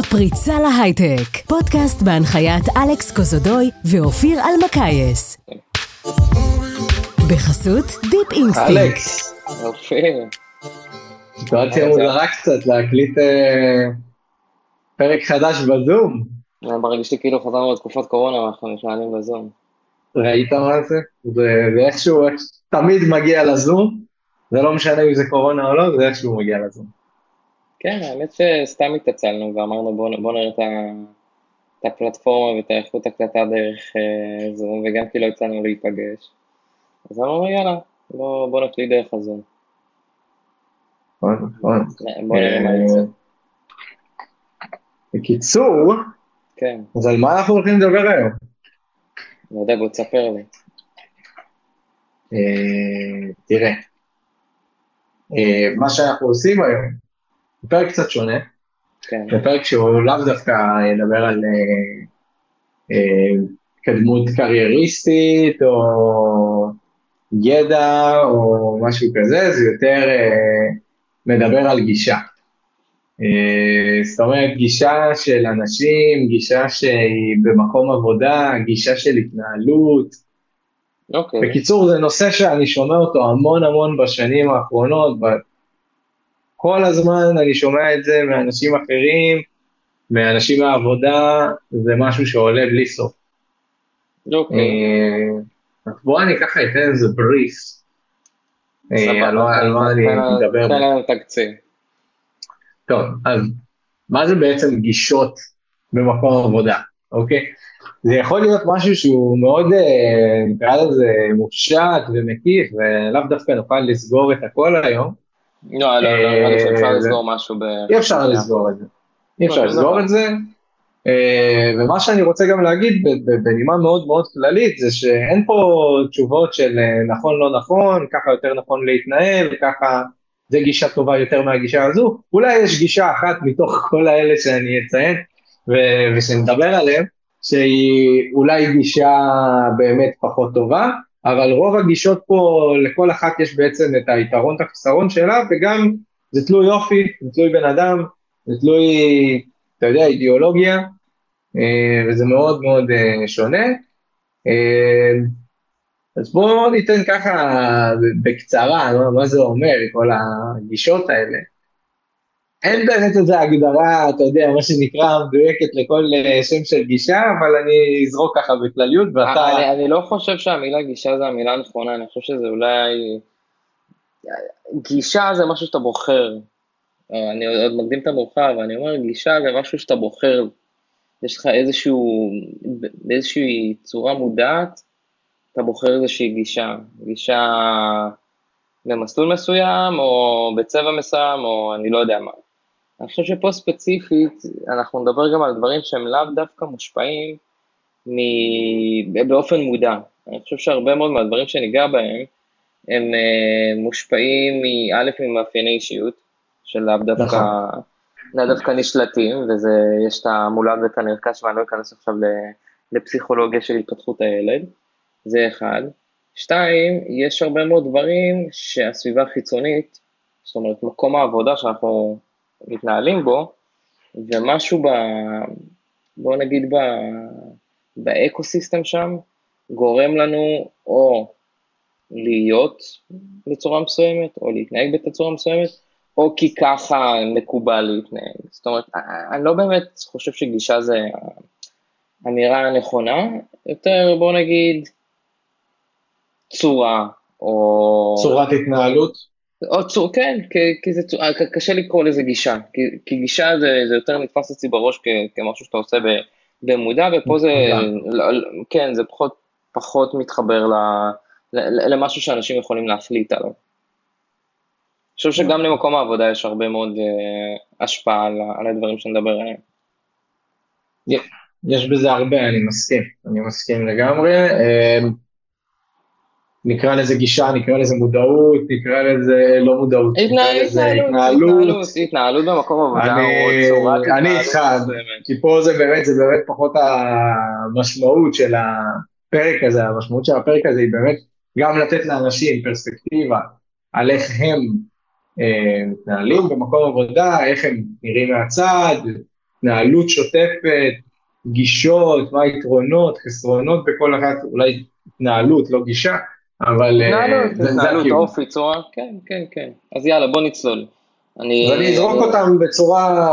הפריצה להייטק, פודקאסט בהנחיית אלכס קוזודוי ואופיר אלמקייס. בחסות Deep Instinct. אלכס, אופיר. סיטואציה מוזרה קצת להקליט אה, פרק חדש בזום. אני מרגיש לי כאילו חזרנו לתקופת קורונה ואנחנו מתנהלים בזום. ראית מה זה? זה זה איכשהו איך- תמיד מגיע לזום, זה לא משנה אם זה קורונה או לא, זה איכשהו מגיע לזום. כן, האמת שסתם התעצלנו ואמרנו בוא, בוא נראה את, ה, את הפלטפורמה ואת האיכות הקלטה דרך אה, זום, וגם כי לא יצא לנו להיפגש. אז אמרנו יאללה, בוא, בוא נקליט דרך הזום. נכון, נכון. בוא נראה מה יצא. אה, בקיצור, כן, אז על מה אנחנו הולכים לדבר היום? לא יודע, בוא תספר לי. אה, תראה, אה, מה שאנחנו עושים היום, פרק קצת שונה, כן, זה פרק שהוא לאו דווקא ידבר על אה, אה, התקדמות קרייריסטית או ידע או משהו כזה, זה יותר אה, מדבר על גישה. אה, זאת אומרת, גישה של אנשים, גישה שהיא במקום עבודה, גישה של התנהלות, אוקיי, בקיצור, זה נושא שאני שומע אותו המון המון בשנים האחרונות, כל הזמן אני שומע את זה מאנשים אחרים, מאנשים מהעבודה, זה משהו שעולה בלי סוף. אוקיי, אה, אז בואו אני ככה אתן איזה בריף, אה. על מה- אני מדבר. תן לנו תקציר. טוב, אז מה זה בעצם גישות במקום עבודה, אוקיי? זה יכול להיות משהו שהוא מאוד, אה, נקרא לזה, מופשט ומקיף, ולאו דווקא נוכל לסגור את הכל היום. לא, לא, לא, נראה לי שאפשר לסגור משהו ב... אי אפשר לסגור את זה. אי אפשר לא, לסגור לא. את זה. אה, ומה שאני רוצה גם להגיד בנימה מאוד מאוד כללית, זה שאין פה תשובות של אה, נכון לא נכון, ככה יותר נכון להתנהל, ככה זה גישה טובה יותר מהגישה הזו. אולי יש גישה אחת מתוך כל האלה שאני אציין ושנדבר עליהם, שהיא אולי גישה באמת פחות טובה, אבל רוב הגישות פה, לכל אחת יש בעצם את היתרון, את החיסרון שלה, וגם זה תלוי יופי, זה תלוי בן אדם, זה תלוי, אתה יודע, אידיאולוגיה, אה, וזה מאוד מאוד אה, שונה. אה, אז בואו ניתן ככה בקצרה, מה זה אומר, כל הגישות האלה. אין באמת איזו הגדרה, אתה יודע, מה שנקרא, מדויקת לכל אה, שם של גישה, אבל אני אזרוק ככה בכלליות, ואתה... אני, אני לא חושב שהמילה גישה זה המילה הנכונה, אני חושב שזה אולי... גישה זה משהו שאתה בוחר. אה, אני עוד מקדים את המאוחר, אבל אני אומר גישה זה משהו שאתה בוחר. יש לך איזשהו, באיזושהי צורה מודעת, אתה בוחר איזושהי גישה. גישה במסלול מסוים, או בצבע מסוים, או אני לא יודע מה. אני חושב שפה ספציפית, אנחנו נדבר גם על דברים שהם לאו דווקא מושפעים מ- באופן מודע. אני חושב שהרבה מאוד מהדברים שניגע בהם, הם אה, מושפעים מא' ממאפייני אישיות, שלאו דווקא, נכון. לאו דווקא נשלטים, וזה, יש את המולד ואת הנרכש, ואני לא אכנס עכשיו לפסיכולוגיה של התפתחות הילד, זה אחד. שתיים, יש הרבה מאוד דברים שהסביבה החיצונית, זאת אומרת מקום העבודה שאנחנו מתנהלים בו, ומשהו ב... בוא נגיד ב... באקו-סיסטם שם, גורם לנו או להיות בצורה מסוימת, או להתנהג בתצורה מסוימת, או כי ככה מקובל להתנהג. זאת אומרת, אני לא באמת חושב שגישה זה האמירה הנכונה, יותר בוא נגיד צורה, או... צורת התנהלות. או צור, כן, כי, כי זה צור, אה, קשה לקרוא לזה גישה, כי, כי גישה זה, זה יותר נתפס אצלי בראש כ, כמשהו שאתה עושה במודע, ופה זה, במודע. לא- כן, זה פחות, פחות מתחבר ל, ל, למשהו שאנשים יכולים להחליט עליו. אני חושב שגם למקום העבודה יש הרבה מאוד אה, השפעה על, על הדברים שנדבר עליהם. יש בזה הרבה, אני מסכים, אני מסכים לגמרי. אה, נקרא לזה גישה, נקרא לזה מודעות, נקרא לזה לא מודעות, נקרא לזה התנהלות. התנהלות, במקום עבודה, אני, איתך. כי פה זה באמת, זה באמת פחות המשמעות של הפרק הזה, המשמעות של הפרק הזה היא באמת גם לתת לאנשים פרספקטיבה על איך הם אה, מתנהלים במקום עבודה, איך הם נראים מהצד, התנהלות שוטפת, גישות, מה היתרונות, חסרונות בכל אחת, אולי התנהלות, לא גישה, אבל אה, זה- זה התנהלות, הכיוון. אופי, צורה, כן, כן, כן. אז יאללה, בוא נצלול. אני... ואני אזרוק אותם בצורה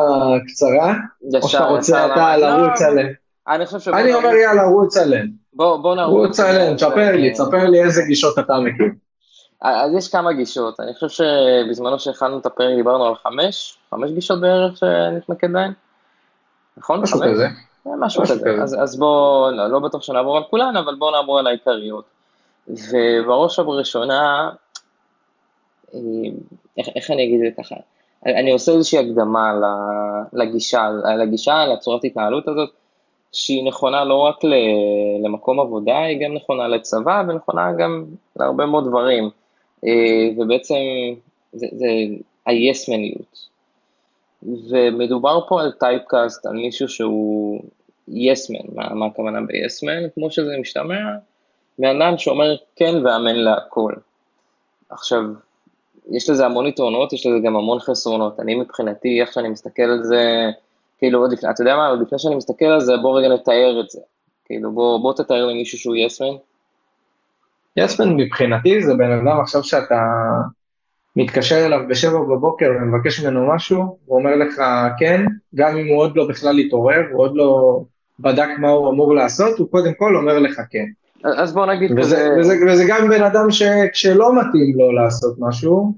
קצרה, או שאתה רוצה אתה לרוץ לא, עליהם. אני חושב שבוא אני אומר יאללה, רוץ עליהם. בוא בוא נרוץ. רוץ עליהם, תספר לי, תספר לי איזה גישות אתה מכיר. אז יש כמה גישות, אני חושב שבזמנו שהכנו את הפרק דיברנו על חמש, חמש גישות בערך שנתמקד בהן, נכון? משהו חמש? כזה. אה, משהו משהו כזה, כזה. אז, אז בוא, לא, לא בטוח שנעבור על כולן, אבל בוא נעבור על העיקריות. ובראש ובראשונה, אה, איך, איך אני אגיד את זה ככה? אני עושה איזושהי הקדמה לגישה, לגישה, לצורת התנהלות הזאת, שהיא נכונה לא רק למקום עבודה, היא גם נכונה לצבא ונכונה גם להרבה מאוד דברים. אה, ובעצם זה, זה ה-yes-מניות. ומדובר פה על טייפקאסט, על מישהו שהוא yes-man, מה, מה הכוונה ב-yes-man? כמו שזה משתמע, בן אדם שאומר כן ואמן להכל. עכשיו, יש לזה המון יתרונות, יש לזה גם המון חסרונות. אני מבחינתי, איך שאני מסתכל על זה, כאילו, עוד לפני, אתה יודע מה, עוד לפני שאני מסתכל על זה, בוא רגע נתאר את זה. כאילו, בוא, בוא תתאר לי מישהו שהוא yes-man. יסמן מבחינתי זה בן אדם עכשיו שאתה מתקשר אליו בשבע בבוקר ומבקש ממנו משהו, הוא אומר לך כן, גם אם הוא עוד לא בכלל התעורר, הוא עוד לא בדק מה הוא אמור לעשות, הוא קודם כל אומר לך כן. אז בוא נגיד וזה, כזה, וזה, וזה גם בן אדם שכשלא מתאים לו לעשות משהו,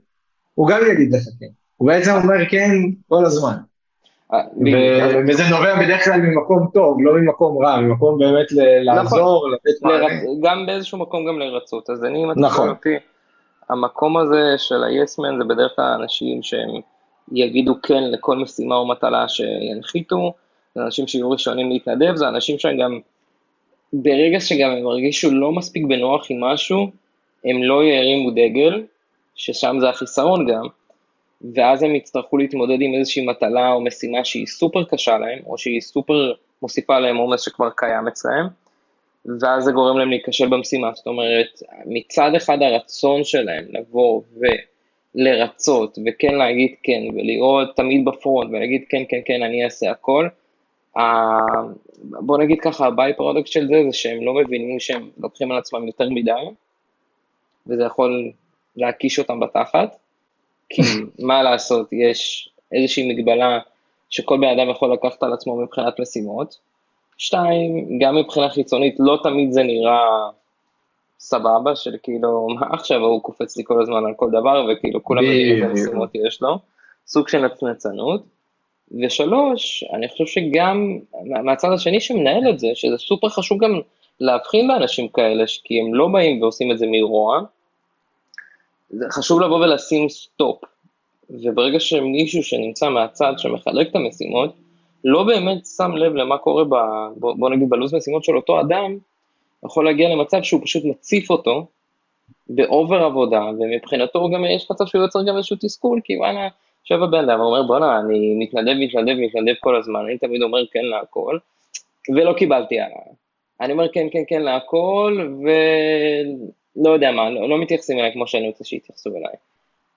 הוא גם יגיד לך כן. הוא בעצם אומר כן כל הזמן. אה. ו- וזה נובע בדרך כלל ממקום טוב, לא ממקום רע, ממקום באמת ל- לעזור, לתת מענה. גם באיזשהו מקום גם לרצות. אז אני, אתה נכון. אותי, המקום הזה של ה-yes-man זה בדרך כלל אנשים שהם יגידו כן לכל משימה או מטלה שינחיתו, זה אנשים שיהיו ראשונים להתנדב, זה אנשים שהם גם, ברגע שגם הם הרגישו לא מספיק בנוח עם משהו, הם לא ירימו דגל, ששם זה החיסרון גם, ואז הם יצטרכו להתמודד עם איזושהי מטלה או משימה שהיא סופר קשה להם, או שהיא סופר מוסיפה להם עומס שכבר קיים אצלם, ואז זה גורם להם להיכשל במשימה. זאת אומרת, מצד אחד הרצון שלהם לבוא ולרצות, וכן להגיד כן, ולראות תמיד ב front, ולהגיד כן, כן, כן, אני אעשה הכל, בוא נגיד ככה, ה by-product של זה, זה שהם לא מבינים שהם לוקחים על עצמם יותר מדי, וזה יכול להקיש אותם בתחת, כי מה לעשות, יש איזושהי מגבלה שכל בן אדם יכול לקחת על עצמו מבחינת משימות. שתיים, גם מבחינה חיצונית לא תמיד זה נראה סבבה, של כאילו, מה עכשיו הוא קופץ לי כל הזמן על כל דבר, וכאילו כולם יודעים איזה. משימות יש לו, סוג של נצנצנות. ושלוש, אני חושב שגם מה- מהצד השני שמנהל את זה, שזה סופר חשוב גם להבחין באנשים כאלה, כי הם לא באים ועושים את זה מרוע, זה חשוב לבוא ולשים סטופ. וברגע שמישהו שנמצא מהצד שמחלק את המשימות, לא באמת שם לב למה קורה, ב, בוא נגיד בלו"ז משימות של אותו אדם, יכול להגיע למצב שהוא פשוט מציף אותו באובר עבודה, ומבחינתו גם יש מצב שהוא יוצר גם איזשהו תסכול, כי וואלה, יושב הבן אדם ואומר בואנה, אני מתנדב, מתנדב, מתנדב כל הזמן, אני תמיד אומר כן להכל, ולא קיבלתי עליו. אני אומר כן, כן, כן להכל, ולא יודע מה, לא, לא מתייחסים אליי כמו שאני רוצה שיתייחסו אליי.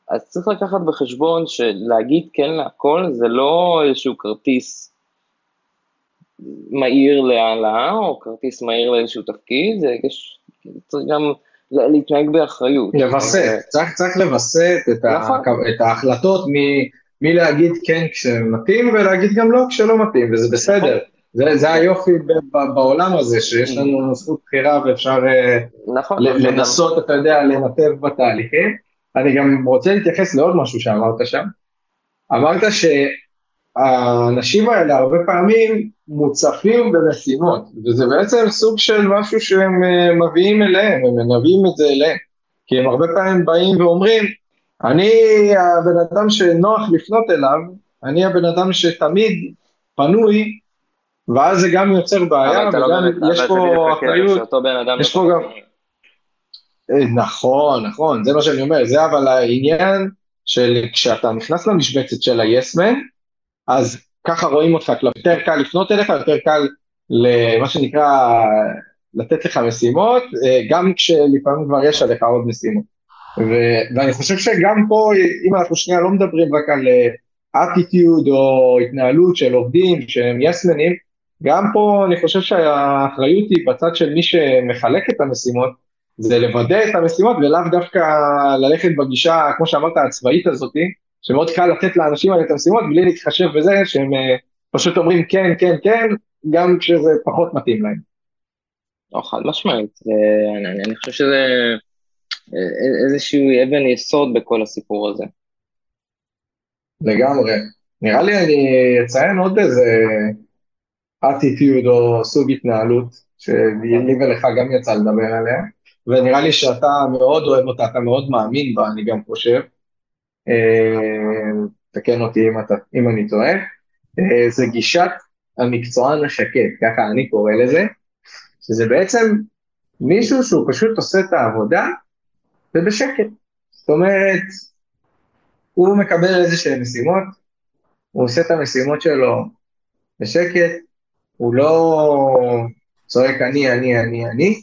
אז צריך לקחת בחשבון שלהגיד כן להכל זה לא איזשהו כרטיס מהיר להעלאה, או כרטיס מהיר לאיזשהו תפקיד, זה יש, צריך גם להתנהג באחריות. לווסת, צריך, צריך לווסת את, ה, נכון. את ההחלטות מ- מלהגיד כן כשמתאים ולהגיד גם לא כשלא מתאים, וזה בסדר. זה, זה היופי ב- ב- בעולם הזה, שיש לנו זכות בחירה ואפשר אה, נכון, לנסות, אתה יודע, לנתב בתהליכים. אני גם רוצה להתייחס לעוד משהו שאמרת שם. אמרת שהאנשים האלה הרבה פעמים מוצפים במשימות, וזה בעצם סוג של משהו שהם אה, מביאים אליהם, הם מביאים את זה אליהם. כי הם הרבה פעמים באים ואומרים, אני הבן אדם שנוח לפנות אליו, אני הבן אדם שתמיד פנוי, ואז זה גם יוצר בעיה, לא וגם באמת, יש פה אחריות. יש פה גם- אה, נכון, נכון, זה מה שאני אומר, זה אבל העניין של כשאתה נכנס למשבצת של ה-yes man, אז ככה רואים אותך, יותר קל לפנות אליך, יותר קל למה שנקרא לתת לך משימות, אה, גם כשלפעמים כבר יש עליך עוד משימות. ו- ואני חושב שגם פה, אם אנחנו שנייה לא מדברים רק על, אה, אטיטיוד או התנהלות של עובדים שהם יסמנים, גם פה אני חושב שהאחריות היא בצד של מי שמחלק את המשימות, זה לוודא את המשימות ולאו דווקא ללכת בגישה, כמו שאמרת, הצבאית הזאתי, שמאוד קל לתת לאנשים האלה את המשימות בלי להתחשב בזה שהם אה, פשוט אומרים כן, כן, כן, גם כשזה פחות מתאים להם. לא, חד משמעית. אני, אני חושב שזה אה, איזשהו אבן יסוד בכל הסיפור הזה. לגמרי. נראה לי אני אציין עוד איזה אטיטיוד או סוג התנהלות, שלי ולך גם יצא לדבר עליה, ונראה לי שאתה מאוד אוהב אותה, אתה מאוד מאמין בה, אני גם חושב. אה, תקן אותי אם, אתה, אם אני טועה. אה, זה גישת המקצוען השקט, ככה אני קורא לזה, שזה בעצם מישהו שהוא פשוט עושה את העבודה ובשקט. זאת אומרת, הוא מקבל איזה שהן משימות, הוא עושה את המשימות שלו בשקט, הוא לא צועק אני, אני, אני, אני,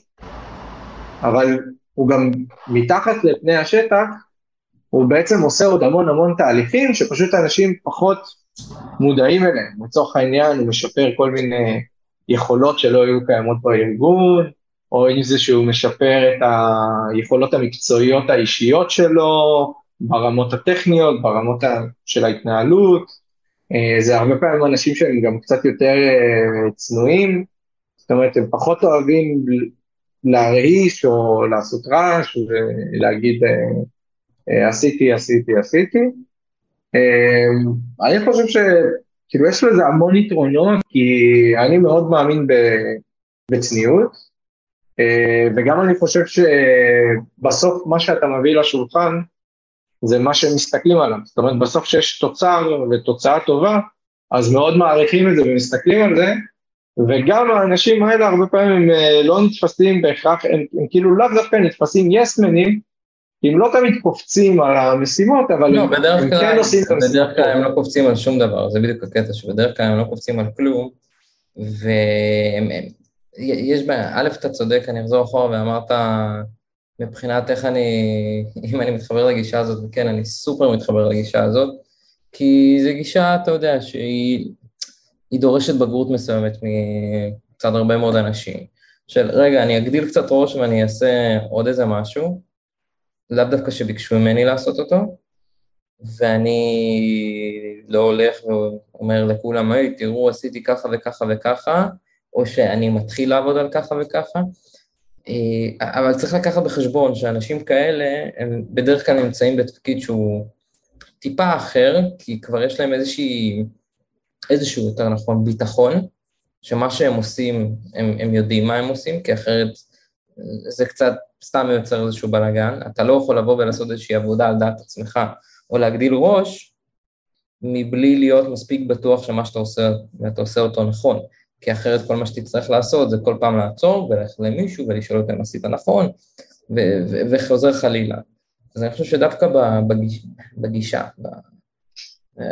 אבל הוא גם מתחת לפני השטח, הוא בעצם עושה עוד המון המון תהליכים שפשוט אנשים פחות מודעים אליהם. לצורך העניין הוא משפר כל מיני יכולות שלא היו קיימות בארגון, או אם זה שהוא משפר את היכולות המקצועיות האישיות שלו, ברמות הטכניות, ברמות של ההתנהלות, אה, זה הרבה פעמים אנשים שהם גם קצת יותר אה, צנועים, זאת אומרת הם פחות אוהבים להרעיש או לעשות רעש ולהגיד אה, עשיתי, עשיתי, עשיתי. אני חושב שכאילו יש לזה המון יתרונות, כי אני מאוד מאמין בצניעות, וגם אני חושב שבסוף מה שאתה מביא לשולחן, זה מה שהם מסתכלים עליו. זאת אומרת, בסוף כשיש תוצר ותוצאה טובה, אז מאוד מעריכים את זה ומסתכלים על זה, וגם האנשים האלה הרבה פעמים הם אה, לא נתפסים בהכרח, הם, הם כאילו לאו דווקא נתפסים יסמנים, הם לא תמיד קופצים על המשימות, אבל לא, הם, הם כלל, כן עושים את המשימות. בדרך כלל הם לא קופצים על שום דבר, זה בדיוק הקטע, שבדרך כלל הם לא קופצים על כלום, ויש בעיה, א', אתה צודק, אני אחזור אחורה ואמרת, מבחינת איך אני, אם אני מתחבר לגישה הזאת, וכן, אני סופר מתחבר לגישה הזאת, כי זו גישה, אתה יודע, שהיא דורשת בגרות מסוימת מצד הרבה מאוד אנשים. של רגע, אני אגדיל קצת ראש ואני אעשה עוד איזה משהו, לאו דווקא שביקשו ממני לעשות אותו, ואני לא הולך ואומר לכולם, היי, תראו, עשיתי ככה וככה וככה, או שאני מתחיל לעבוד על ככה וככה, אה, אבל צריך לקחת בחשבון שאנשים כאלה, הם בדרך כלל נמצאים בתפקיד שהוא טיפה אחר, כי כבר יש להם איזושהי, איזשהו, יותר נכון, ביטחון, שמה שהם עושים, הם, הם יודעים מה הם עושים, כי אחרת זה קצת סתם יוצר איזשהו בלאגן. אתה לא יכול לבוא ולעשות איזושהי עבודה על דעת עצמך, או להגדיל ראש, מבלי להיות מספיק בטוח שמה שאתה עושה, ואתה עושה אותו נכון. כי אחרת כל מה שתצטרך לעשות זה כל פעם לעצור וללכת למישהו ולשאול אותו אם עשית נכון, ו- ו- וחוזר חלילה. אז אני חושב שדווקא בגיש, בגישה, ב...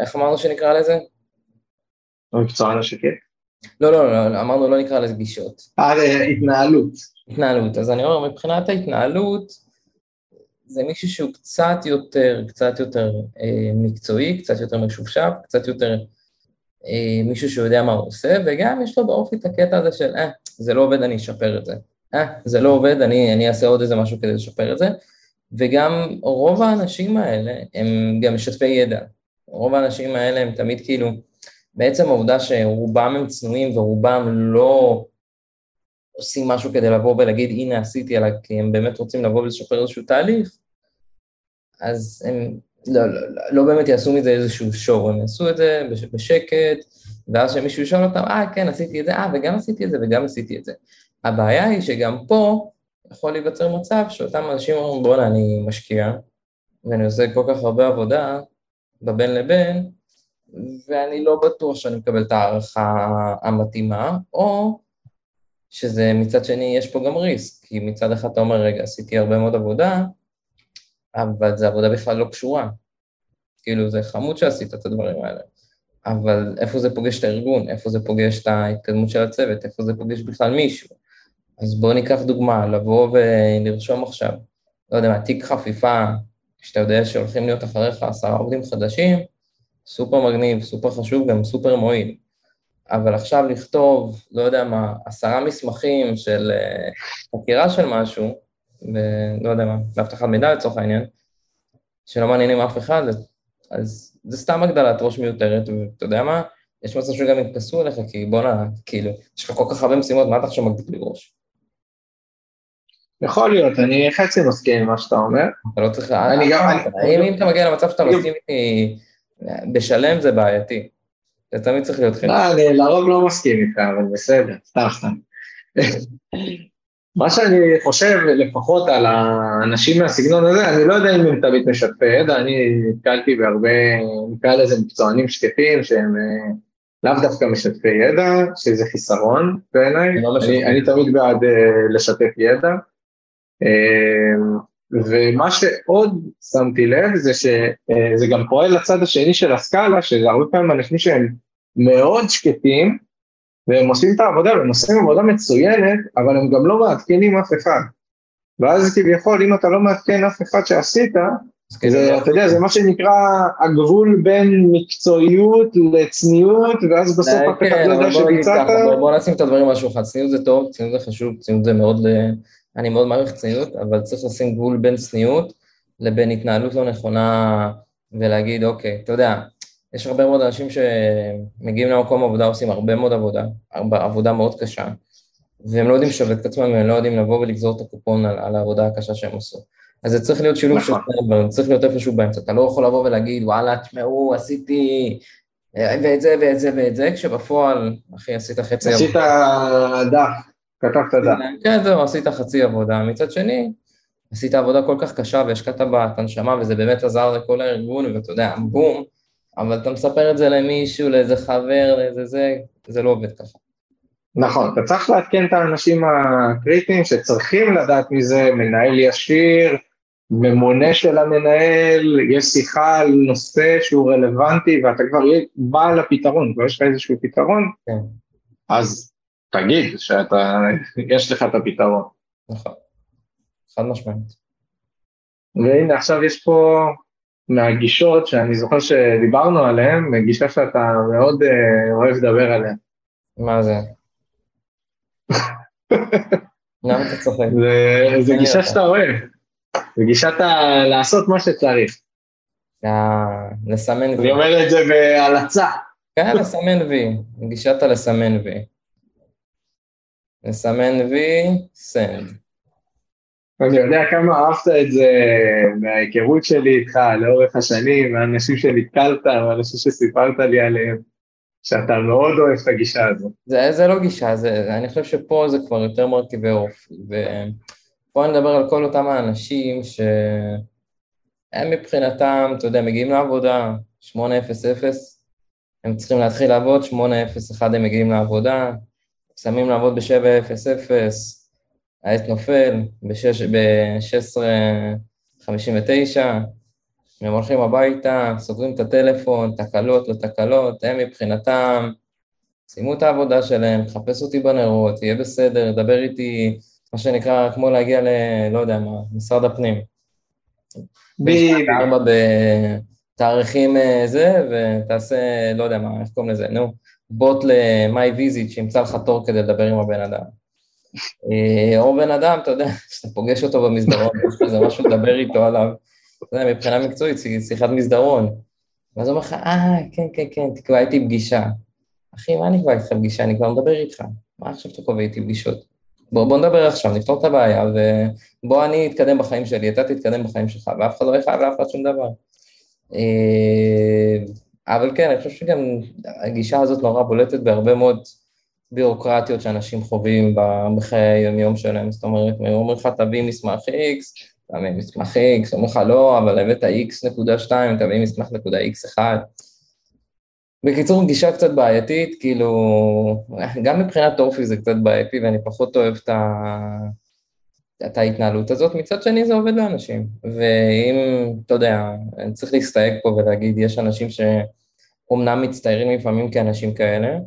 איך אמרנו שנקרא לזה? מקצוען השקט. לא, לא, לא, לא, אמרנו לא נקרא לזה גישות. אה, התנהלות. התנהלות. אז אני אומר, מבחינת ההתנהלות, זה מישהו שהוא קצת יותר, קצת יותר אה, מקצועי, קצת יותר משופשף, קצת יותר אה, מישהו שיודע מה הוא עושה, וגם יש לו באופי את הקטע הזה של, אה, זה לא עובד, אני אשפר את זה. אה, זה לא עובד, אני, אני אעשה עוד איזה משהו כדי לשפר את זה. וגם רוב האנשים האלה הם גם משתפי ידע. רוב האנשים האלה הם תמיד כאילו, בעצם העובדה שרובם הם צנועים ורובם לא עושים משהו כדי לבוא ולהגיד, הנה עשיתי, אלא כי הם באמת רוצים לבוא ולשפר איזשהו תהליך, אז הם לא, לא, לא, לא באמת יעשו מזה איזשהו שואו, הם יעשו את זה בשקט, ואז שמישהו ישאל אותם, אה, כן, עשיתי את זה, אה, וגם עשיתי את זה וגם עשיתי את זה. הבעיה היא שגם פה יכול להיווצר מצב שאותם אנשים אומרים, בואנה, אני משקיע, ואני עושה כל כך הרבה עבודה בבין לבין, ואני לא בטוח שאני מקבל את הערכה המתאימה, או שזה מצד שני, יש פה גם ריסק, כי מצד אחד אתה אומר, רגע, עשיתי הרבה מאוד עבודה, אבל זו עבודה בכלל לא קשורה. כאילו, זה חמוד שעשית את הדברים האלה, אבל איפה זה פוגש את הארגון? איפה זה פוגש את ההתקדמות של הצוות? איפה זה פוגש בכלל מישהו? אז בואו ניקח דוגמה, לבוא ולרשום עכשיו, לא יודע מה, תיק חפיפה, שאתה יודע שהולכים להיות אחריך עשרה עובדים חדשים, סופר מגניב, סופר חשוב, גם סופר מועיל. אבל עכשיו לכתוב, לא יודע מה, עשרה מסמכים של uh, חקירה של משהו, ולא יודע מה, באבטחת מידע לצורך העניין, שלא מעניינים אף אחד, אז זה סתם הגדלת ראש מיותרת, ואתה יודע מה, יש מצב שגם יתפסו עליך, כי בואנה, כאילו, יש לך כל כך הרבה משימות, מה אתה עכשיו מגדיל ראש? יכול להיות, אני חצי מסכים עם מה שאתה אומר. אתה לא צריך... אני גם... אם אתה מגיע למצב שאתה מסכים איתי בשלם, זה בעייתי. זה תמיד צריך להיות חלק. לא, אני לרוב לא מסכים איתך, אבל בסדר, סתם סתם. מה שאני חושב, לפחות על האנשים מהסגנון הזה, אני לא יודע אם הם תמיד משתפי ידע, אני נתקלתי בהרבה, נקרא לזה מקצוענים שקטים, שהם אה, לאו דווקא משתפי ידע, שזה חיסרון בעיניי, לא אני, אני תמיד בעד uh, לשתף ידע. ומה שעוד שמתי לב זה שזה גם פועל לצד השני של הסקאלה, שזה הרבה פעמים אנשים שהם מאוד שקטים, והם עושים את העבודה, והם עושים עבודה מצוינת, אבל הם גם לא מעדכנים אף אחד. ואז כביכול, אם אתה לא מעדכן אף אחד שעשית, זה, אתה יודע, זה מה שנקרא הגבול בין מקצועיות לצניעות, ואז בסוף אף אחד לא יודע שביצעת. בוא נשים את הדברים משהו אחד, צניעות זה טוב, צניעות זה חשוב, צניעות זה מאוד, אני מאוד מעריך צניעות, אבל צריך לשים גבול בין צניעות לבין התנהלות לא נכונה, ולהגיד, אוקיי, אתה יודע, יש הרבה מאוד אנשים שמגיעים למקום עבודה, עושים הרבה מאוד עבודה, עבודה מאוד קשה, והם לא יודעים לשווק את עצמם, הם לא יודעים לבוא ולגזור את הקופון על, על העבודה הקשה שהם עשו. אז זה צריך להיות שילוב נכון. של דברים, צריך להיות איפשהו באמצע. אתה לא יכול לבוא ולהגיד, וואלה, תשמעו, עשיתי ואת זה ואת זה ואת זה, כשבפועל, אחי, עשית חצי. עשית דף, כתבת דף. כן, זהו, עשית חצי עבודה. מצד שני, עשית עבודה כל כך קשה והשקעת בה את הנשמה, וזה באמת עזר לכל הארגון, ואתה יודע, בום, אבל אתה מספר את זה למישהו, לאיזה חבר, לאיזה זה, זה לא עובד ככה. נכון, אתה צריך לעדכן את האנשים הקריטיים שצריכים לדעת מזה, מנהל ישיר, ממונה של המנהל, יש שיחה על נושא שהוא רלוונטי ואתה כבר בא לפתרון, כבר יש לך איזשהו פתרון, כן. אז תגיד שאתה, יש לך את הפתרון. נכון, חד משמעית. והנה עכשיו יש פה מהגישות שאני זוכר שדיברנו עליהן, גישה שאתה מאוד uh, אוהב לדבר עליה. מה זה? למה אתה צוחק? זה גישה שאתה אוהב, זה גישת. לעשות מה שצריך. לסמן וי. אני אומר את זה בהלצה. כן, לסמן וי, גישת הלסמן וי. לסמן וי, סנד. אני יודע כמה אהבת את זה מההיכרות שלי איתך לאורך השנים, מהאנשים שנתקלת, מהאנשים שסיפרת לי עליהם, שאתה מאוד אוהב את הגישה הזו. זה, זה לא גישה, זה, אני חושב שפה זה כבר יותר מרכיבי עוף. ופה אני מדבר על כל אותם האנשים שהם מבחינתם, אתה יודע, מגיעים לעבודה, 8:00, הם צריכים להתחיל לעבוד, 8:01 הם מגיעים לעבודה, שמים לעבוד ב-7:00, העץ נופל ב-16.59, הם הולכים הביתה, סוגרים את הטלפון, תקלות, לא תקלות, הם מבחינתם, סיימו את העבודה שלהם, חפש אותי בנרות, יהיה בסדר, דבר איתי, מה שנקרא, כמו להגיע ל... לא יודע מה, משרד הפנים. בדיוק. בתאריכים אה, זה, ותעשה, לא יודע מה, איך קוראים לזה, נו, בוט ל-My Visit, שימצא לך תור כדי לדבר עם הבן אדם. אה, או בן אדם, אתה יודע, שאתה פוגש אותו במסדרון, יש איזה משהו לדבר איתו עליו, אתה יודע, מבחינה מקצועית, שיחת מסדרון. ואז הוא אומר לך, אה, כן, כן, כן, תקבע איתי פגישה. אחי, מה אני אקבע איתך פגישה? אני כבר מדבר איתך. מה עכשיו אתה קובע איתי פגישות? בוא, בוא נדבר עכשיו, נפתור את הבעיה, ובוא אני אתקדם בחיים שלי, אתה תתקדם בחיים שלך, ואף אחד לא יחייב לאף אחד שום דבר. אבל כן, אני חושב שגם הגישה הזאת נורא בולטת בהרבה מאוד ביורוקרטיות שאנשים חווים בחיי היום-יום שלהם, זאת אומרת, אומרים לך תביא מסמך X, תביא מסמך X, אומרים לך לא, אבל הבאת X.2, תביא מסמך נקודה X1. בקיצור, גישה קצת בעייתית, כאילו, גם מבחינת אופי זה קצת בעייתי ואני פחות אוהב את, ה... את ההתנהלות הזאת, מצד שני זה עובד לאנשים. ואם, אתה יודע, צריך להסתייג פה ולהגיד, יש אנשים שאומנם מצטיירים לפעמים כאנשים כאלה,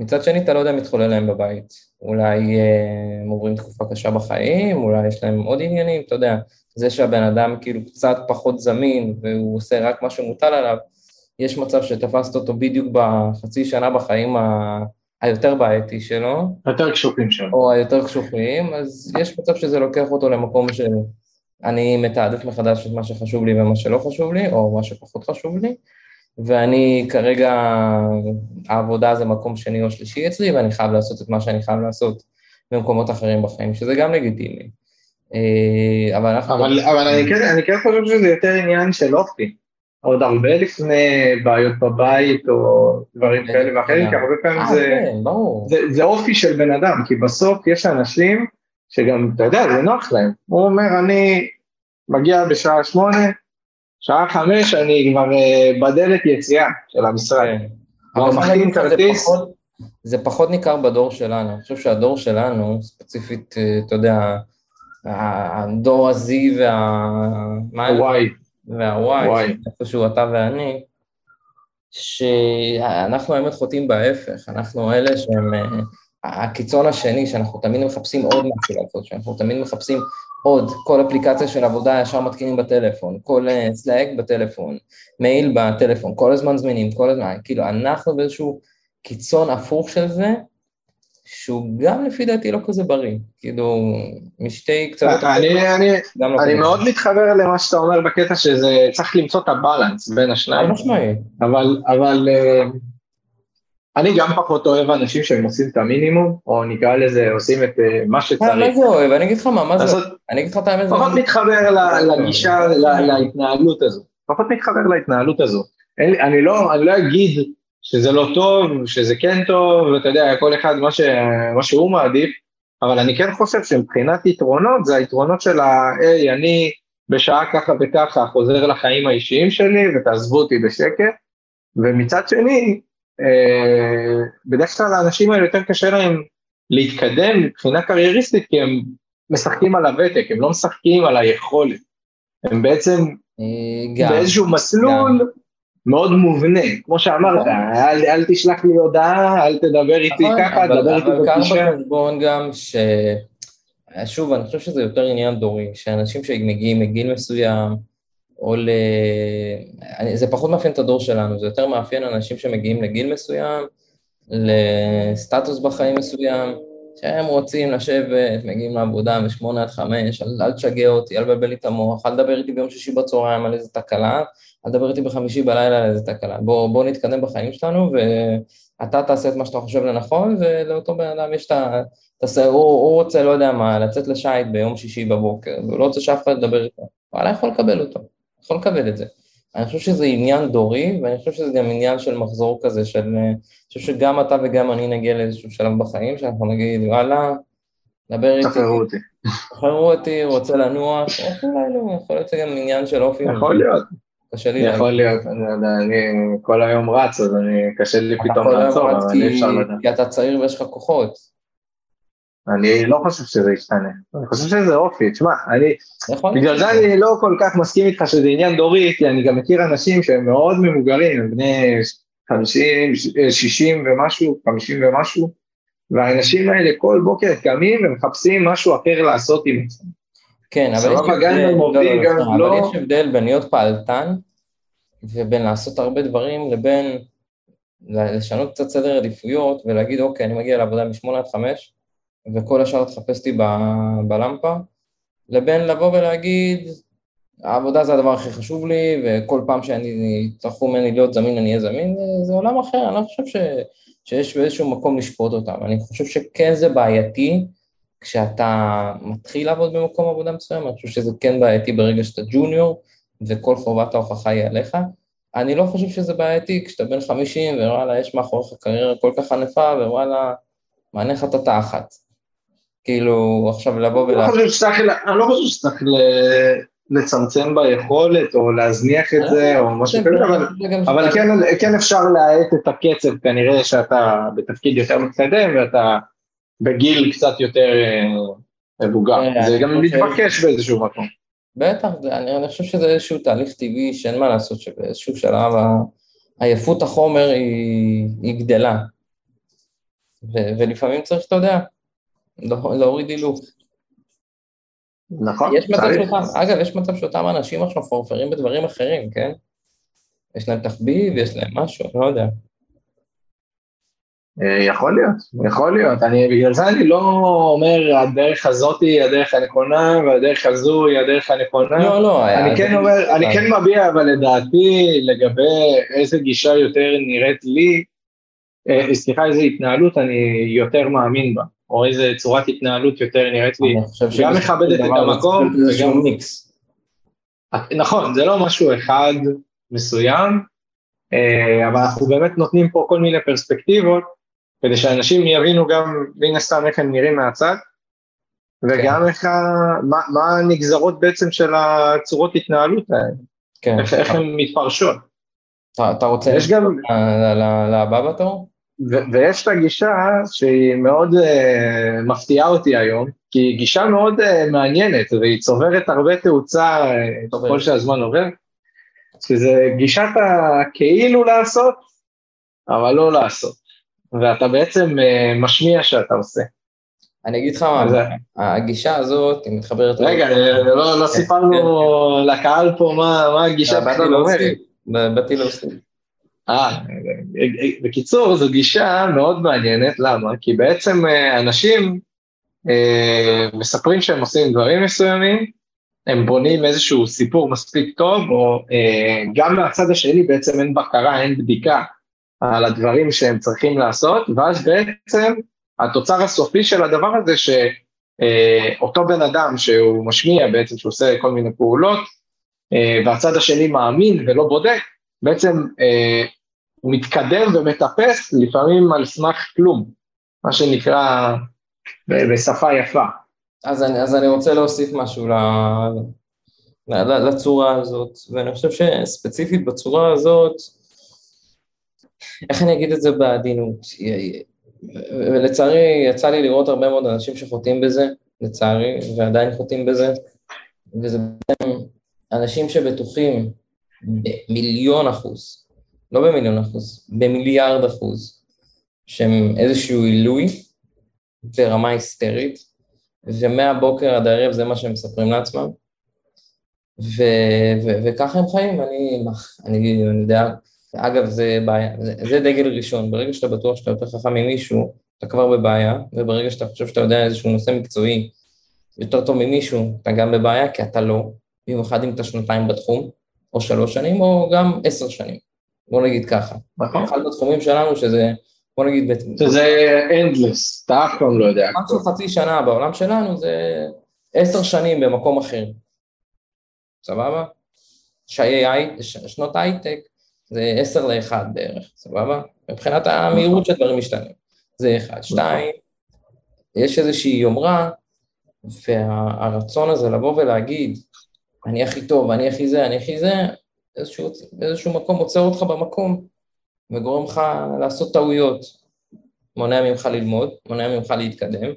מצד שני, אתה לא יודע מתחולל להם בבית. אולי אה, הם עוברים תקופה קשה בחיים, אולי יש להם עוד עניינים, אתה יודע, זה שהבן אדם כאילו קצת פחות זמין והוא עושה רק מה שמוטל עליו, יש מצב שתפסת אותו בדיוק בחצי שנה בחיים ה... היותר בעייתי שלו, יותר קשוחים שם. או היותר קשוחים, אז יש מצב שזה לוקח אותו למקום שאני מתעדף מחדש את מה שחשוב לי ומה שלא חשוב לי, או מה שפחות חשוב לי, ואני כרגע, העבודה זה מקום שני או שלישי אצלי, ואני חייב לעשות את מה שאני חייב לעשות במקומות אחרים בחיים, שזה גם לגיטימי. אה, אבל אנחנו... אבל, אבל אני, כן, אני כן חושב שזה יותר עניין של אופי. עוד הרבה לפני בעיות בבית או דברים כן, כאלה ואחרים, כן. כי הרבה פעמים אה, זה, כן. זה, זה אופי של בן אדם, כי בסוף יש אנשים שגם, אתה יודע, זה נוח להם. הוא אומר, אני מגיע בשעה שמונה, שעה חמש, אני כבר אה, בדלת יציאה של המשרד. הוא שזה כרטיס. זה פחות ניכר בדור שלנו, אני חושב שהדור שלנו, ספציפית, אה, אתה יודע, הדור ה-Z וה... וואי, וה-Y. איפשהו אתה ואני, שאנחנו האמת חוטאים בהפך, אנחנו אלה שהם אה, הקיצון השני, שאנחנו תמיד מחפשים עוד משהו לעשות, שאנחנו תמיד מחפשים עוד, כל אפליקציה של עבודה ישר מתקינים בטלפון, כל סלאק בטלפון, מייל בטלפון, כל הזמן זמינים, כל הזמן, כאילו אנחנו באיזשהו קיצון הפוך של זה, שהוא גם לפי דעתי לא כזה בריא, כאילו משתי קצוות, אני, אני, גם לא אני מאוד מתחבר למה שאתה אומר בקטע שזה צריך למצוא את הבלנס בין השניים, אבל, אבל אה, אני גם פחות אוהב אנשים שהם עושים את המינימום, או נקרא לזה עושים את אה, מה שצריך. מה זה אוהב? אני אגיד לך מה, מה זה אני אגיד לך את האמת, פחות מתחבר לגישה, להתנהלות הזו. פחות מתחבר להתנהלות הזו. אני לא אני לא אגיד שזה לא טוב, שזה כן טוב, ואתה יודע, כל אחד מה ש- מה שהוא מעדיף, אבל אני כן חושב שמבחינת יתרונות, זה היתרונות של ה... היי, אני בשעה ככה וככה חוזר לחיים האישיים שלי, ותעזבו אותי בשקט. ומצד שני, אה, בדרך כלל האנשים האלה יותר קשה להם להתקדם מבחינה קרייריסטית, כי הם משחקים על הוותק, הם לא משחקים על היכולת. הם בעצם אה, גם, באיזשהו מסלול מאוד מובנה, כמו שאמרת, אל, אל תשלח לי הודעה, אל תדבר איתי נכון, ככה, אבל- תדבר איתי אבל קח בפגישה. בחשבון גם ש... שוב, אני חושב שזה יותר עניין דורי, שאנשים שמגיעים מגיל מסוים, או ל... זה פחות מאפיין את הדור שלנו, זה יותר מאפיין אנשים שמגיעים לגיל מסוים, לסטטוס בחיים מסוים, שהם רוצים לשבת, מגיעים לעבודה משמונה עד חמש, אל, אל תשגע אותי, אל תבלבל לי את המוח, אל תדבר איתי ביום שישי בצהריים על איזה תקלה, אל תדבר איתי בחמישי בלילה על איזה תקלה. בוא, בוא נתקדם בחיים שלנו, ואתה תעשה את מה שאתה חושב לנכון, ולאותו בן אדם יש את ה... תעשה, הוא, הוא רוצה, לא יודע מה, לצאת לשייט ביום שישי בבוקר, והוא לא רוצה שאף אחד ידבר איתו. וואלה, יכול לקבל אותו, יכול לקבל את זה. אני חושב שזה עניין דורי, ואני חושב שזה גם עניין של מחזור כזה, של... אני חושב שגם אתה וגם אני נגיע לאיזשהו שלב בחיים, שאנחנו נגיד, וואלה, דבר איתי, תשחררו אותי. תשחררו אותי, רוצה לנוח, או אולי לא, יכול להיות שזה גם עניין של אופי. יכול להיות, קשה לי יכול להיות, אני לא אני כל היום רץ, אז אני, קשה לי פתאום לעצור, אבל אי אפשר לדעת. כי אתה צעיר ויש לך כוחות. אני לא חושב שזה ישתנה, אני חושב שזה אופי, תשמע, אני, יכול בגלל זה אני לא כל כך מסכים איתך שזה עניין דורי, כי אני גם מכיר אנשים שהם מאוד מבוגרים, הם בני 50, 60 ומשהו, 50 ומשהו, והאנשים האלה כל בוקר קמים ומחפשים משהו אחר לעשות עם עצמם. כן, אבל יש הבדל, לא, לא, לא. אבל יש הבדל בין להיות פעלתן ובין לעשות הרבה דברים לבין לשנות קצת סדר עדיפויות ולהגיד, אוקיי, אני מגיע לעבודה משמונה עד חמש וכל השאר תחפש אותי ב- בלמפה, לבין לבוא ולהגיד, העבודה זה הדבר הכי חשוב לי, וכל פעם שאני, יצטרכו ממני להיות זמין, אני אהיה זמין, זה, זה עולם אחר, אני לא חושב ש, שיש באיזשהו מקום לשפוט אותם. אני חושב שכן זה בעייתי כשאתה מתחיל לעבוד במקום עבודה מסוים, אני חושב שזה כן בעייתי ברגע שאתה ג'וניור, וכל חובת ההוכחה היא עליך. אני לא חושב שזה בעייתי כשאתה בן 50, ווואלה, יש מאחוריך קריירה כל כך ענפה, ווואלה, מעניין לך את התחת. כאילו, עכשיו לבוא לא ולה... אני לא חושב שצריך לצמצם ביכולת או להזניח את זה או משהו כזה, אבל כן, כן אפשר להאט את הקצב, כנראה שאתה בתפקיד יותר מתקדם ואתה בגיל קצת יותר אה, מבוגר. כן, זה גם מתבקש באיזשהו מקום. בטח, אני, חושב שזה איזשהו תהליך טבעי שאין מה לעשות, שבאיזשהו שלב עייפות החומר היא, גדלה. ו, ולפעמים צריך, אתה יודע, להוריד הילוך. נכון, יש מצב. שאותם, אגב, יש מצב שאותם אנשים עכשיו פורפרים בדברים אחרים, כן? יש להם תחביב, יש להם משהו, אני לא יודע. אה, יכול להיות, יכול להיות. אני, בגלל זה אני לא אומר הדרך הזאת היא הדרך הנכונה והדרך הזו היא הדרך הנכונה. לא, לא. אני אז- כן אומר, אני כן מביע, אבל לדעתי לגבי איזה גישה יותר נראית לי, אה, סליחה, איזה התנהלות אני יותר מאמין בה, או איזה צורת התנהלות יותר נראית לי. גם מכבדת את המקום, וגם- מיקס. נכון, זה לא משהו אחד מסוים, אה, אבל אנחנו באמת נותנים פה כל מיני פרספקטיבות, כדי שאנשים יבינו גם מן הסתם איך הם נראים מהצד, וגם איך, מה, מה הנגזרות בעצם של הצורות התנהלות האלה, כן. איך, איך הן מתפרשות. אתה- אתה רוצה יש גם, לבא בתור? ו- ויש את הגישה שהיא מאוד uh, מפתיעה אותי היום, כי היא גישה מאוד uh, מעניינת, והיא צוברת הרבה תאוצה uh. ככל שהזמן עובר, שזה גישת הכאילו לעשות, אבל לא לעשות, ואתה בעצם uh, משמיע שאתה עושה. אני אגיד לך מה, אז- הגישה הזאת, היא מתחברת... רגע, אה, לא, לא סיפרנו לקהל פה מה, מה הגישת באתי. להוסיף, באתי להוסיף. אה, בקיצור, זו גישה מאוד מעניינת, למה? כי בעצם אה, אנשים אה, מספרים שהם עושים דברים מסוימים, הם בונים איזשהו סיפור מספיק טוב, או אה, גם מהצד השני בעצם אין בקרה, אין בדיקה על הדברים שהם צריכים לעשות, ואז בעצם התוצר הסופי של הדבר הזה, שאותו בן אדם שהוא משמיע בעצם, שהוא עושה כל מיני פעולות, והצד השני מאמין ולא בודק, בעצם הוא מתקדם ומטפס לפעמים על סמך כלום, מה שנקרא בשפה יפה. אז אני, אז אני רוצה להוסיף משהו ל, ל, ל, לצורה הזאת, ואני חושב שספציפית בצורה הזאת, איך אני אגיד את זה בעדינות? ולצערי יצא לי לראות הרבה מאוד אנשים שחוטאים בזה, לצערי, ועדיין חוטאים בזה, וזה אנשים שבטוחים במיליון אחוז, לא במיליון אחוז, במיליארד אחוז, שהם איזשהו עילוי ברמה היסטרית, ומהבוקר עד הערב זה מה שהם מספרים לעצמם, ו- ו- וככה הם חיים, אני, אני, אני יודע, אגב זה בעיה, זה, זה דגל ראשון, ברגע שאתה בטוח שאתה יותר חכם ממישהו, אתה כבר בבעיה, וברגע שאתה חושב שאתה יודע איזשהו נושא מקצועי יותר טוב ממישהו, אתה גם בבעיה, כי אתה לא, במיוחד אם אתה שנתיים בתחום, או שלוש שנים, או גם עשר שנים, בוא נגיד ככה. נכון? אחד בתחומים שלנו שזה, בוא נגיד, שזה endless, אתה אף פעם לא יודע. משהו חצי שנה בעולם שלנו זה עשר שנים במקום אחר. סבבה? שנות הייטק זה עשר לאחד בערך, סבבה? מבחינת המהירות שדברים משתנים. זה אחד. שתיים, יש איזושהי יומרה, והרצון הזה לבוא ולהגיד, אני הכי טוב, אני הכי זה, אני הכי זה, איזשהו, באיזשהו מקום עוצר אותך במקום, וגורם לך לעשות טעויות. מונע ממך ללמוד, מונע ממך להתקדם,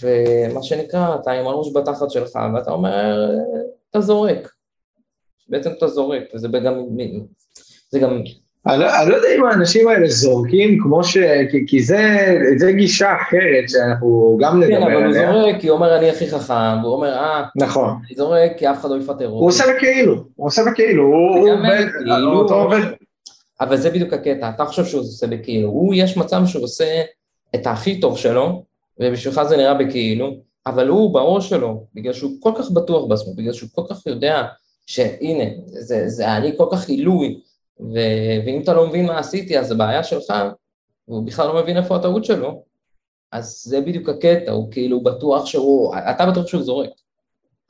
ומה שנקרא, אתה עם הראש בתחת שלך, ואתה אומר, אתה זורק. בעצם אתה זורק, וזה גם, זה גם, אני לא- אני לא יודע אם האנשים האלה זורקים כמו ש... כי- כי זה זה גישה אחרת שאנחנו גם כן, נדבר אבל הוא עליה. זורק, כי הוא אומר, אני הכי חכם, והוא אומר, אה, נכון. אני זורק, כי אף אחד לא יפטר אותי. הוא עושה בכאילו, הוא עושה בכאילו, הוא עובד, בכאילו, אותו עובד, אבל זה בדיוק הקטע, אתה חושב שהוא עושה בכאילו, הוא, יש מצב שהוא עושה את הכי טוב שלו, ובשבילך זה נראה בכאילו, אבל הוא בראש שלו, בגלל שהוא כל כך בטוח בעצמו, בגלל שהוא כל כך יודע שהנה, זה, זה אני כל כך עילוי, ו, ואם אתה לא מבין מה עשיתי, אז זה בעיה שלך, והוא בכלל לא מבין איפה הטעות שלו, אז זה בדיוק הקטע, הוא כאילו בטוח שהוא, אתה בטוח שהוא זורק.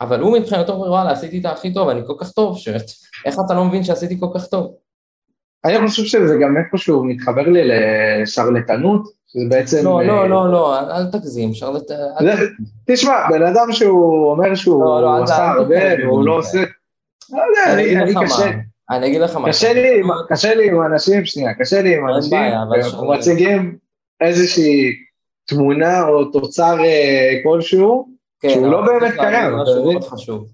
אבל הוא מבחינתו אומר, וואלה, עשיתי את הכי טוב, אני כל כך טוב, ש... איך אתה לא מבין שעשיתי כל כך טוב? אני חושב שזה גם איפשהו מתחבר לי לשרלטנות, שזה בעצם... לא, אה, לא, לא, לא, אל- תגזים, שרלט... תשמע, בן אדם שהוא אומר שהוא לא, לא, עשה הרבה והוא לא. עושה... לא יודע, אני קשה... מה, אני אגיד לך מה. קשה לי, קשה לי עם אנשים, שנייה, קשה לי עם אנשים. מציגים איזושהי תמונה או תוצר אה, כלשהו, כן, שהוא לא באמת קיים, אתה משהו מבין? מאוד חשוב.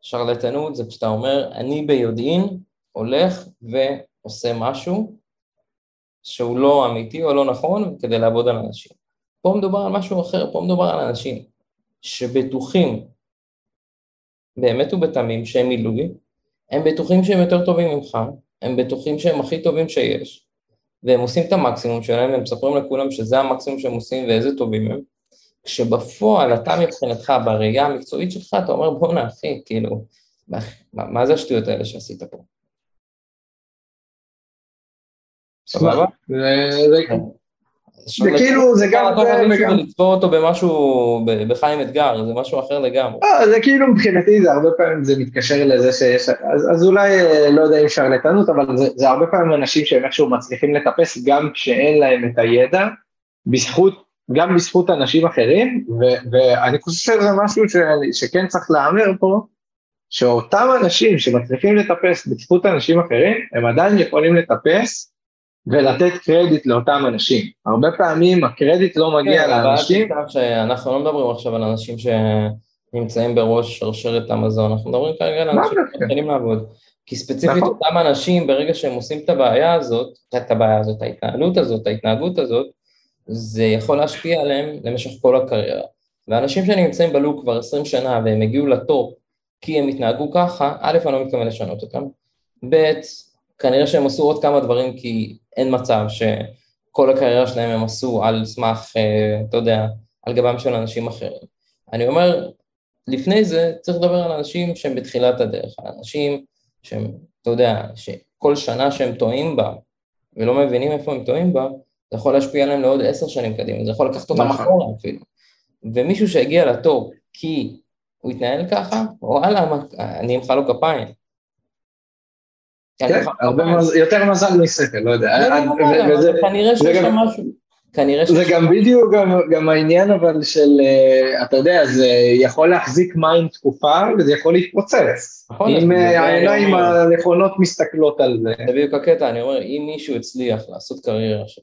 שרלטנות זה כשאתה אומר, אני ביודעין הולך ועושה משהו שהוא לא אמיתי או לא נכון כדי לעבוד על אנשים. פה מדובר על משהו אחר, פה מדובר על אנשים שבטוחים באמת ובתמים שהם מילוי, הם בטוחים שהם יותר טובים ממך, הם בטוחים שהם הכי טובים שיש, והם עושים את המקסימום שלהם, והם מספרים לכולם שזה המקסימום שהם עושים ואיזה טובים הם, כשבפועל אתה מבחינתך, בראייה המקצועית שלך, אתה אומר בואנה אחי, כאילו, מה, מה זה השטויות האלה שעשית פה? סבבה? זה כאילו, זה גם זה וגם... לצבור אותו במשהו, בחיים אתגר, זה משהו אחר לגמרי. אה, זה כאילו מבחינתי, זה הרבה פעמים זה מתקשר לזה שיש, אז, אולי אה, לא יודע אם שרלטנות, אבל זה, הרבה פעמים אנשים שהם איכשהו מצליחים לטפס גם כשאין להם את הידע, בזכות, גם בזכות אנשים אחרים, ו, ואני חושב שזה משהו ש, שכן צריך להמר פה, שאותם אנשים שמצליחים לטפס בזכות אנשים אחרים, הם עדיין יכולים לטפס ולתת קרדיט לאותם אנשים. הרבה פעמים הקרדיט לא מגיע כן, לאנשים. אבל שאנחנו לא מדברים עכשיו על אנשים שנמצאים בראש שרשרת המזון, אנחנו מדברים כרגע על אנשים שמתחילים לעבוד. כי ספציפית נכון. אותם אנשים, ברגע שהם עושים את הבעיה הזאת, את הבעיה הזאת, ההתנהלות הזאת, ההתנהגות הזאת, זה יכול להשפיע עליהם למשך כל הקריירה. ואנשים שנמצאים בלוק כבר 20 שנה והם הגיעו לטופ כי הם התנהגו ככה, א', אני לא מתכוון לשנות אותם, ב', כנראה שהם עשו עוד כמה דברים כי אין מצב שכל הקריירה שלהם הם עשו על סמך, אה, אתה יודע, על גבם של אנשים אחרים. אני אומר, לפני זה צריך לדבר על אנשים שהם בתחילת הדרך, על אנשים שהם, אתה יודע, שכל שנה שהם טועים בה ולא מבינים איפה הם טועים בה, זה יכול להשפיע עליהם לעוד עשר שנים קדימה, זה יכול לקחת אותם נכון. אחורה אפילו. ומישהו שהגיע לטופ כי הוא התנהל ככה, וואלה, אני אמחא לו כפיים. כן, יותר מזל משכל, לא יודע. לא, לא, כנראה שיש שם משהו. כנראה זה גם בדיוק גם העניין אבל של, אה, אתה יודע, זה יכול להחזיק מים תקופה וזה יכול להתפוצץ. נכון. אם אה, העיניים הנכונות מסתכלות על זה. זה בדיוק הקטע, אני אומר, אם מישהו הצליח לעשות קריירה של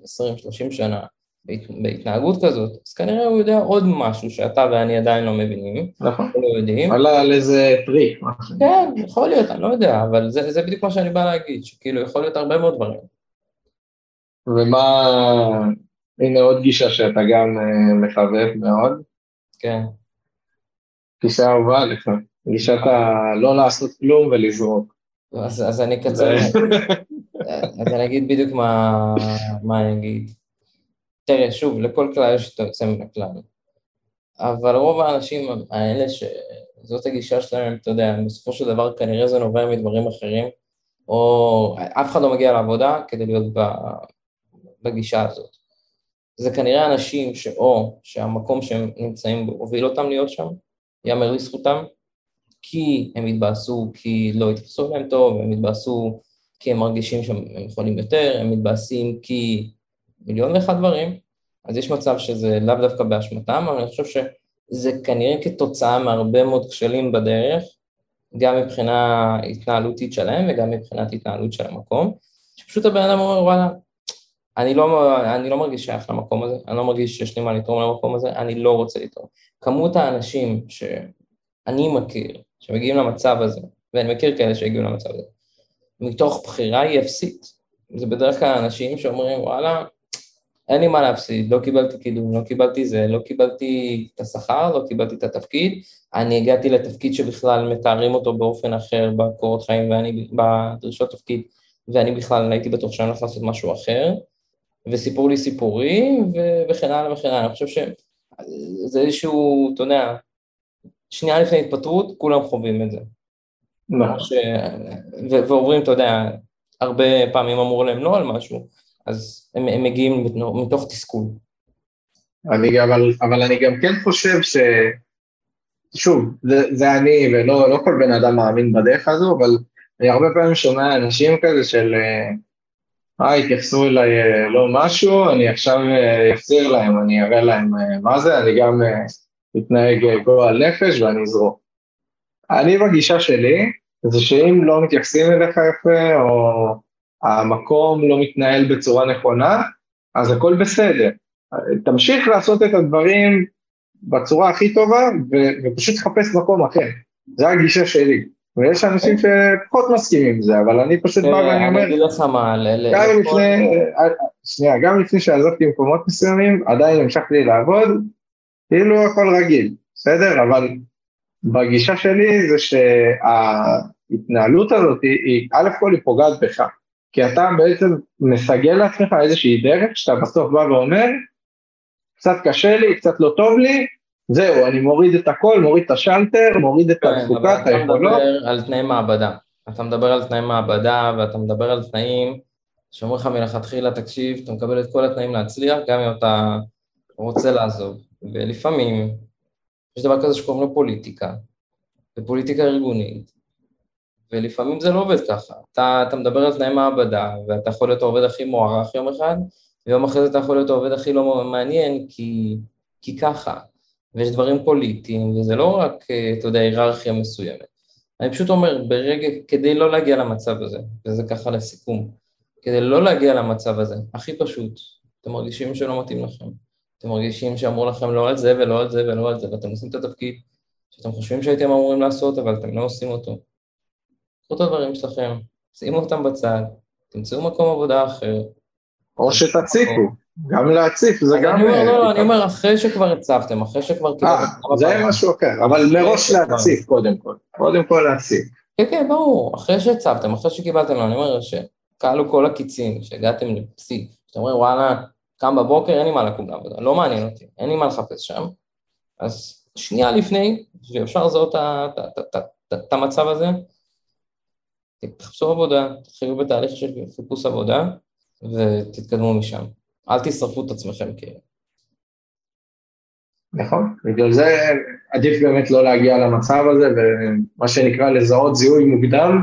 20-30 שנה, בהתנהגות כזאת, אז כנראה הוא יודע עוד משהו שאתה ואני עדיין לא מבינים, נכון, לא יודעים. עלה על איזה טריק. כן, יכול להיות, אני לא יודע, אבל זה, זה בדיוק מה שאני בא להגיד, שכאילו יכול להיות הרבה מאוד דברים. ומה, הנה עוד גישה שאתה גם uh, מחבב מאוד. כן. גישה אהובה לך, גישת הלא לעשות כלום ולזרוק. אז, אז אני אקצר, אז אני אגיד בדיוק מה, מה אני אגיד. תראה, שוב, לכל כלל יש את היוצא מן הכלל. אבל רוב האנשים האלה שזאת הגישה שלהם, אתה יודע, בסופו של דבר כנראה זה נובע מדברים אחרים, או אף אחד לא מגיע לעבודה כדי להיות בגישה הזאת. זה כנראה אנשים שאו שהמקום שהם נמצאים בו הוביל אותם להיות שם, יאמר לזכותם, כי הם התבאסו, כי לא התייחסו אליהם טוב, הם התבאסו כי הם מרגישים שהם יכולים יותר, הם מתבאסים כי מיליון ואחד דברים, אז יש מצב שזה לאו דווקא באשמתם, אבל אני חושב שזה כנראה כתוצאה מהרבה מאוד כשלים בדרך, גם מבחינה התנהלותית שלהם וגם מבחינת התנהלות של המקום, שפשוט הבן אדם אומר וואלה, אני לא, אני לא מרגיש שייך למקום הזה, אני לא מרגיש שיש לי מה לתרום למקום הזה, אני לא רוצה לתרום. כמות האנשים שאני מכיר, שמגיעים למצב הזה, ואני מכיר כאלה שהגיעו למצב הזה, מתוך בחירה היא אפסית. זה בדרך כלל אנשים שאומרים וואלה, אין לי מה להפסיד, לא קיבלתי קידום, לא קיבלתי זה, לא קיבלתי את השכר, לא קיבלתי את התפקיד, אני הגעתי לתפקיד שבכלל מתארים אותו באופן אחר בקורות חיים ואני בדרישות תפקיד, ואני בכלל הייתי בטוח שאני הולך לעשות משהו אחר, וסיפרו לי סיפורים וכן הלאה וכן הלאה, אני חושב שזה איזשהו, אתה יודע, שנייה לפני התפטרות, כולם חווים את זה. נכון. ועוברים, אתה יודע, הרבה פעמים אמרו להם לא על משהו, אז הם, הם מגיעים מתוך תסכול. אני, אבל, אבל אני גם כן חושב ש... שוב, זה, זה אני, ולא לא כל בן אדם מאמין בדרך הזו, אבל אני הרבה פעמים שומע אנשים כזה של, אה, התייחסו אליי אה, לא משהו, אני עכשיו אה, אפזיר להם, אני אראה להם אה, מה זה, אני גם אתנהג גועל נפש ואני אזרוק. אני בגישה שלי, זה שאם לא מתייחסים אליך יפה, או המקום לא מתנהל בצורה נכונה, אז הכל בסדר. תמשיך לעשות את הדברים בצורה הכי טובה ו- ופשוט תחפש מקום אחר. זה הגישה שלי. ויש אנשים שפחות מסכימים עם זה, אבל אני פשוט בא ואני אומר, אני אגיד לך מה, גם לפני, שנייה, גם לפני שעזבתי מקומות מסוימים, עדיין המשכתי לעבוד, כאילו הכל רגיל, בסדר? אבל בגישה שלי זה שההתנהלות הזאת היא, א' כל היא פוגעת בך. כי אתה בעצם מסגל לעצמך איזושהי דרך שאתה בסוף בא ואומר, קצת קשה לי, קצת לא טוב לי, זהו, אני מוריד את הכל, מוריד את השלטר, מוריד את כן, התפוקה, את אבל אתה היכולות. מדבר על תנאי מעבדה. אתה מדבר על תנאי מעבדה, ואתה מדבר על תנאים שאומרים לך מלכתחילה, תקשיב, אתה מקבל את כל התנאים להצליח, גם אם אתה רוצה לעזוב. ולפעמים יש דבר כזה שקוראים לו פוליטיקה, ופוליטיקה ארגונית, ולפעמים זה לא עובד ככה. אתה, אתה מדבר על תנאי מעבדה, ואתה יכול להיות העובד הכי מוערך יום אחד, ויום אחרי זה אתה יכול להיות העובד הכי לא מעניין, כי, כי ככה. ויש דברים פוליטיים, וזה לא רק, אה, אתה יודע, היררכיה מסוימת. אני פשוט אומר, ברגע, כדי לא להגיע למצב הזה, וזה ככה לסיכום, כדי לא להגיע למצב הזה, הכי פשוט, אתם מרגישים שלא מתאים לכם, אתם מרגישים שאמרו לכם לא על זה ולא על זה ולא על זה, ואתם עושים את התפקיד שאתם חושבים שהייתם אמורים לעשות, אבל אתם לא עושים אותו. קחו את הדברים שלכם, שימו אותם בצד, תמצאו מקום עבודה אחר. או שתציפו, גם להציף זה גם... אני אומר, אה, לא, לא, אני פתרון. אומר, אחרי שכבר הצפתם, אחרי שכבר... אה, זה פעמים. משהו אחר, אבל מראש להציף קודם כל, קודם כל להציף. כן, כן, ברור, אחרי שהצבתם, אחרי שקיבלתם לו, אני אומר שכלו כל הקיצים, שהגעתם לפסי, שאתם אומרים, וואלה, קם בבוקר, אין לי מה לקום לעבודה, לא מעניין אותי, אין לי מה לחפש שם, אז שנייה לפני, שאפשר לזהות את המצב הזה, תחפשו עבודה, תתחילו בתהליך של חיפוש עבודה, ותתקדמו משם. אל תשרפו את עצמכם כאילו. נכון, בגלל זה עדיף באמת לא להגיע למצב הזה, ומה שנקרא לזהות זיהוי מוקדם,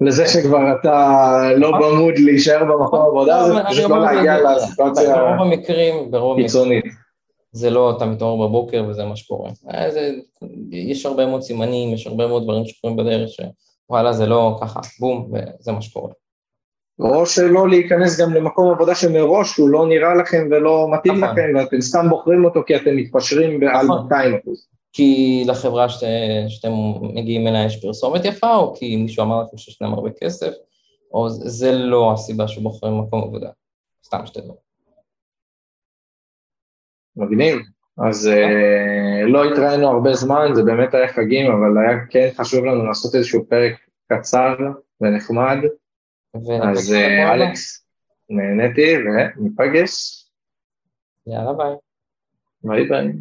לזה שכבר אתה לא במוד להישאר במקום עבודה, זה לא, אני פשוט לא להגיע לסיטואציה קיצונית. זה לא אתה מתעורר בבוקר וזה מה שקורה. אה, זה, יש הרבה מאוד סימנים, יש הרבה מאוד דברים שקורים בדרך שוואלה זה לא ככה, בום, וזה מה שקורה. או שלא להיכנס גם למקום עבודה שמראש הוא לא נראה לכם ולא מתאים נכון. לכם, ואתם סתם בוחרים אותו כי אתם מתפשרים על נכון. 200 אחוז. כי לחברה שת, שאתם מגיעים אליה יש פרסומת יפה, או כי מישהו אמר לכם שיש להם הרבה כסף, או זה, זה לא הסיבה שבוחרים מקום עבודה. סתם שתדעו. מגניב. אז אה, לא התראינו הרבה זמן, זה באמת היה חגים, אבל היה כן חשוב לנו לעשות איזשהו פרק קצר ונחמד. אז אה. אלכס, נהניתי וניפגש. יאללה ביי. ביי ביי.